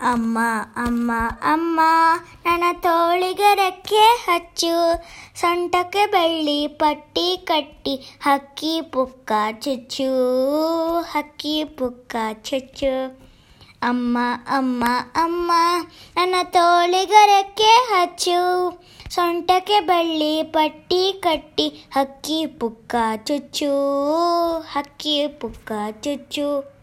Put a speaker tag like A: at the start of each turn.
A: ಅಮ್ಮ ಅಮ್ಮ ಅಮ್ಮ, ನನ್ನ ತೋಳಿಗೆ ರೆಕ್ಕೆ ಹಚ್ಚು. ಸೊಂಟಕ್ಕೆ ಬೆಳ್ಳಿ ಪಟ್ಟಿ ಕಟ್ಟಿ, ಹಕ್ಕಿ ಪುಕ್ಕ ಚುಚ್ಚು, ಹಕ್ಕಿ ಪುಕ್ಕ ಚುಚ್ಚು. ಅಮ್ಮ ಅಮ್ಮ ಅಮ್ಮ, ನನ್ನ ತೋಳಿಗರೆಕ್ಕೆ ಹಚ್ಚು. ಸೊಂಟಕ್ಕೆ ಬಳ್ಳಿ ಪಟ್ಟಿ ಕಟ್ಟಿ, ಹಕ್ಕಿ ಪುಕ್ಕ ಚುಚ್ಚು, ಹಕ್ಕಿ ಪುಕ್ಕ ಚುಚ್ಚು.